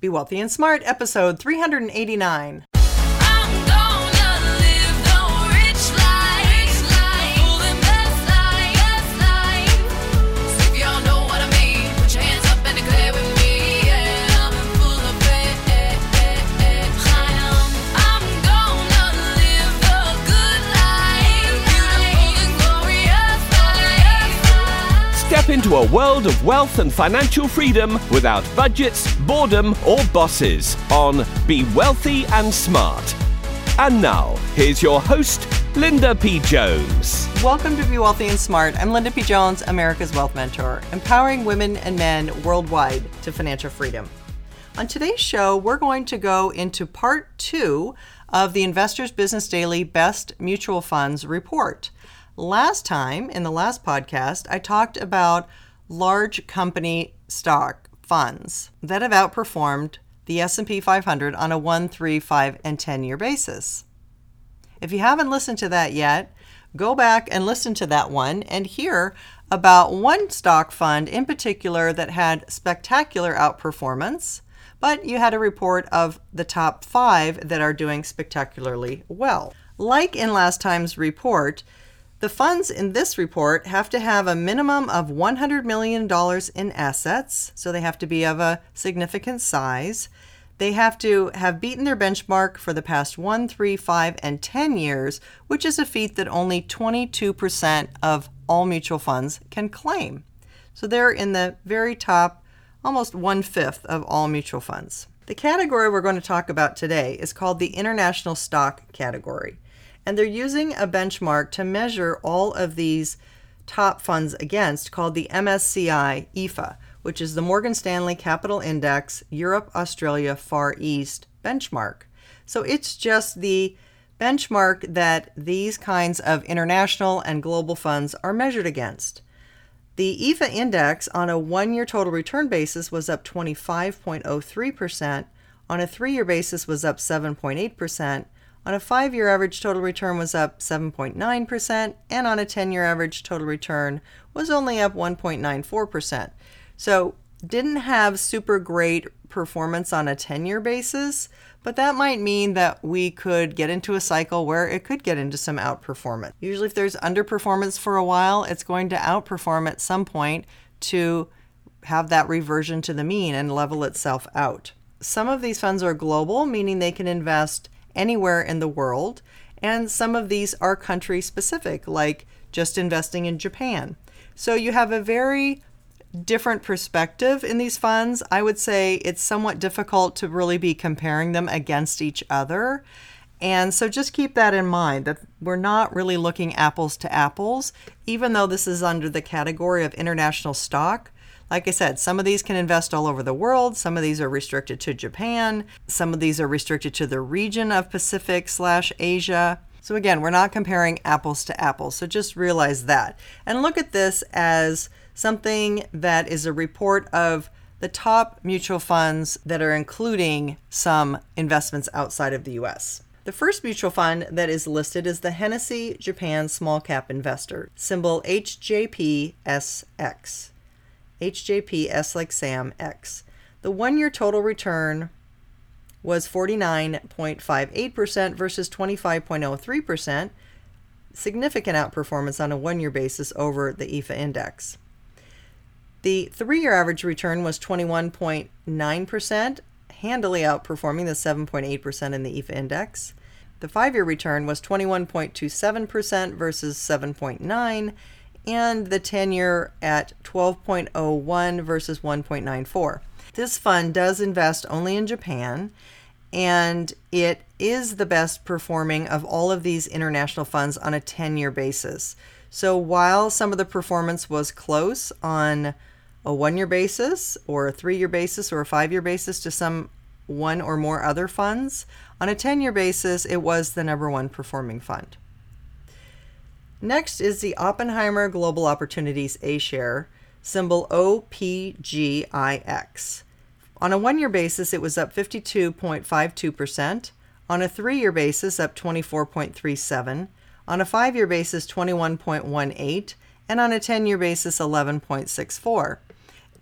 Be Wealthy and Smart, episode 389. Into a world of wealth and financial freedom without budgets, boredom, or bosses on Be Wealthy and Smart. And now, here's your host, Linda P. Jones. Welcome to Be Wealthy and Smart. I'm Linda P. Jones, America's Wealth Mentor, empowering women and men worldwide to financial freedom. On today's show, we're going to go into part two of the Investors Business Daily Best Mutual Funds report. Last time, in the last podcast, I talked about large company stock funds that have outperformed the S&P 500 on a 1, 3, 5, and 10 year basis. If you haven't listened to that yet, go back and listen to that one and hear about one stock fund in particular that had spectacular outperformance, but you had a report of the top five that are doing spectacularly well. Like in last time's report, the funds in this report have to have a minimum of $100 million in assets, so they have to be of a significant size. They have to have beaten their benchmark for the past one, three, five, and 10 years, which is a feat that only 22% of all mutual funds can claim. So they're in the very top, almost one fifth of all mutual funds. The category we're going to talk about today is called the International Stock category. And they're using a benchmark to measure all of these top funds against called the MSCI EAFE, which is the Morgan Stanley Capital Index Europe, Australia, Far East benchmark. So it's just the benchmark that these kinds of international and global funds are measured against. The EAFE index on a one year total return basis was up 25.03%, on a three year basis was up 7.8%, on a five year average total return was up 7.9%, and on a 10 year average total return was only up 1.94%. So, didn't have super great performance on a 10 year basis, but that might mean that we could get into a cycle where it could get into some outperformance. Usually, if there's underperformance for a while, it's going to outperform at some point to have that reversion to the mean and level itself out. Some of these funds are global, meaning they can invest anywhere in the world, and some of these are country specific, like just investing in Japan. So you have a very different perspective in these funds. I would say it's somewhat difficult to really be comparing them against each other. And so just keep that in mind that we're not really looking apples to apples, even though this is under the category of international stock. Like I said, some of these can invest all over the world. Some of these are restricted to Japan. Some of these are restricted to the region of Pacific slash Asia. So again, we're not comparing apples to apples. So just realize that. And look at this as something that is a report of the top mutual funds that are including some investments outside of the US. The first mutual fund that is listed is the Hennessy Japan Small Cap Investor, symbol HJPSX. HJPS like Sam X. The one year total return was 49.58% versus 25.03%, significant outperformance on a one year basis over the EAFE index. The three year average return was 21.9%, handily outperforming the 7.8% in the EAFE index. The five year return was 21.27% versus 7.9 and the 10 year at 12.01 versus 1.94. This fund does invest only in Japan and it is the best performing of all of these international funds on a 10 year basis. So while some of the performance was close on a one year basis or a three year basis or a five year basis to some one or more other funds, on a 10 year basis, it was the number one performing fund. Next is the Oppenheimer Global Opportunities A share, symbol OPGIX. On a one year basis, it was up 52.52%. On a three year basis, up 24.37. On a five year basis, 21.18, And on a 10 year basis, 11.64.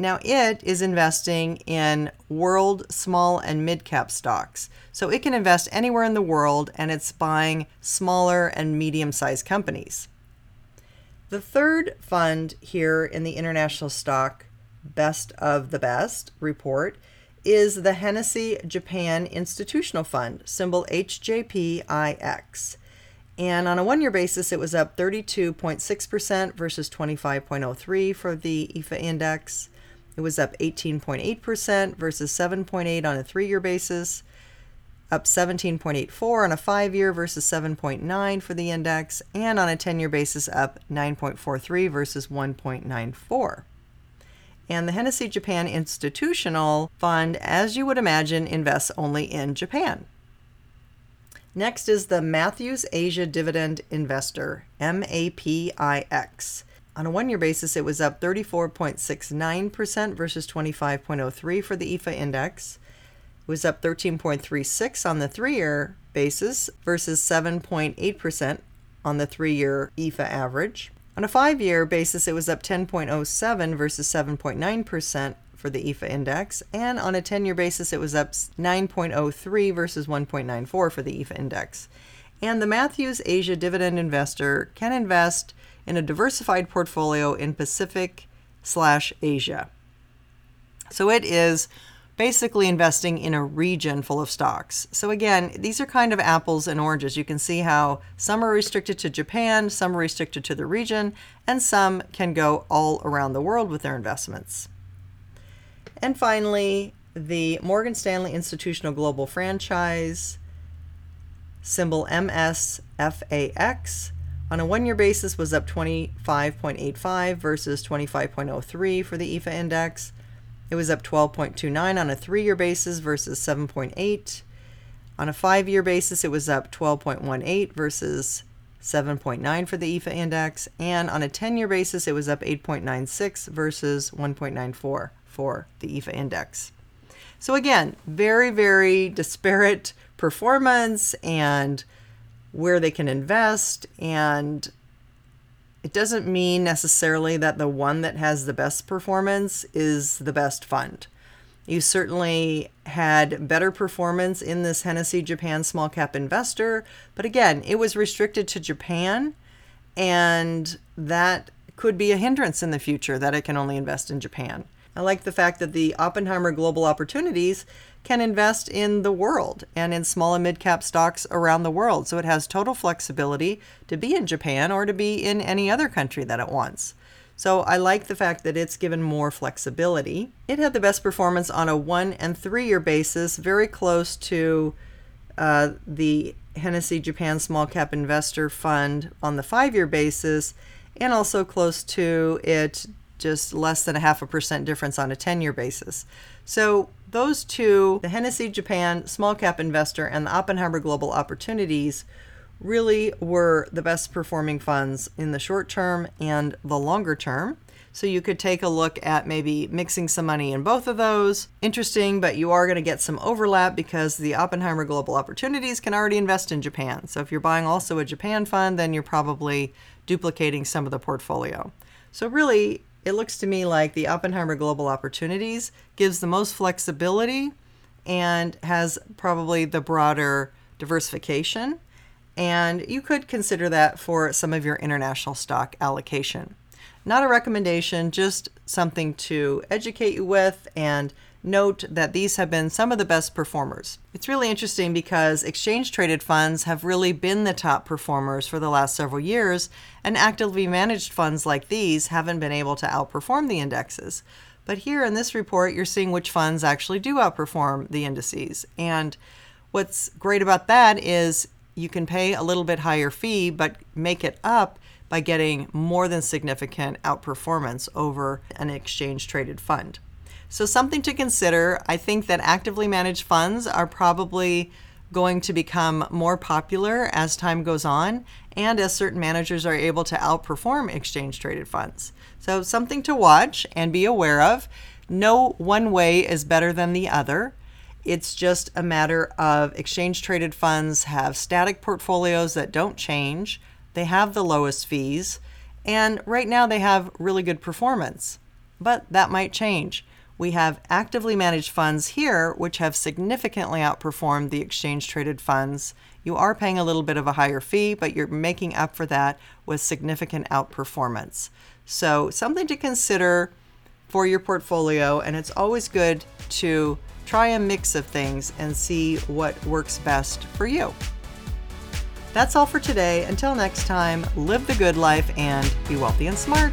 Now, it is investing in world small and mid cap stocks. So it can invest anywhere in the world and it's buying smaller and medium sized companies. The third fund here in the International Stock Best of the Best report is the Hennessy Japan Institutional Fund, symbol HJPIX. And on a one year basis, it was up 32.6% versus 25.03 for the EAFE index. It was up 18.8% versus 7.8 on a three year basis, up 17.84 on a five year versus 7.9 for the index, and on a 10 year basis, up 9.43 versus 1.94. And the Hennessy Japan Institutional Fund, as you would imagine, invests only in Japan. Next is the Matthews Asia Dividend Investor, MAPIX. On a one year basis, it was up 34.69% versus 25.03 for the EAFE index. It was up 13.36 on the three year basis versus 7.8% on the three year EAFE average. On a five year basis, it was up 10.07 versus 7.9% for the EAFE index. And on a 10 year basis, it was up 9.03 versus 1.94 for the EAFE index. And the Matthews Asia Dividend Investor can invest in a diversified portfolio in Pacific slash Asia. So it is basically investing in a region full of stocks. So again, these are kind of apples and oranges. You can see how some are restricted to Japan, some are restricted to the region, and some can go all around the world with their investments. And finally, the Morgan Stanley Institutional Global Franchise, symbol MSFAX, on a one year basis was up 25.85 versus 25.03 for the EAFE index. It was up 12.29 on a three year basis versus 7.8. On a five year basis, it was up 12.18 versus 7.9 for the EAFE index. And on a 10 year basis, it was up 8.96 versus 1.94 for the EAFE index. So, again, very, very disparate performance and where they can invest. And it doesn't mean necessarily that the one that has the best performance is the best fund. You certainly had better performance in this Hennessy Japan Small Cap Investor, but again, it was restricted to Japan, and that could be a hindrance in the future that it can only invest in Japan. I like the fact that the Oppenheimer Global Opportunities can invest in the world and in small and mid cap stocks around the world. So it has total flexibility to be in Japan or to be in any other country that it wants. So I like the fact that it's given more flexibility. It had the best performance on a one and three year basis, very close to uh, the Hennessy Japan Small Cap Investor Fund on the five year basis, and also close to it just less than a half a percent difference on a 10 year basis. So, those two, the Hennessy Japan Small Cap Investor and the Oppenheimer Global Opportunities, really were the best performing funds in the short term and the longer term. So you could take a look at maybe mixing some money in both of those. Interesting, but you are going to get some overlap because the Oppenheimer Global Opportunities can already invest in Japan. So if you're buying also a Japan fund, then you're probably duplicating some of the portfolio. So really, it looks to me like the Oppenheimer Global Opportunities gives the most flexibility and has probably the broader diversification. And you could consider that for some of your international stock allocation. Not a recommendation, just something to educate you with and note that these have been some of the best performers. It's really interesting because exchange traded funds have really been the top performers for the last several years, and actively managed funds like these haven't been able to outperform the indexes. But here in this report, you're seeing which funds actually do outperform the indices. And what's great about that is you can pay a little bit higher fee, but make it up by getting more than significant outperformance over an exchange traded fund. So, something to consider. I think that actively managed funds are probably going to become more popular as time goes on and as certain managers are able to outperform exchange traded funds. So, something to watch and be aware of. No one way is better than the other. It's just a matter of exchange traded funds have static portfolios that don't change. They have the lowest fees, and right now they have really good performance. but that might change. We have actively managed funds here, which have significantly outperformed the exchange traded funds. You are paying a little bit of a higher fee, but you're making up for that with significant outperformance. So, something to consider for your portfolio, and it's always good to try a mix of things and see what works best for you. That's all for today. Until next time, live the good life and be wealthy and smart.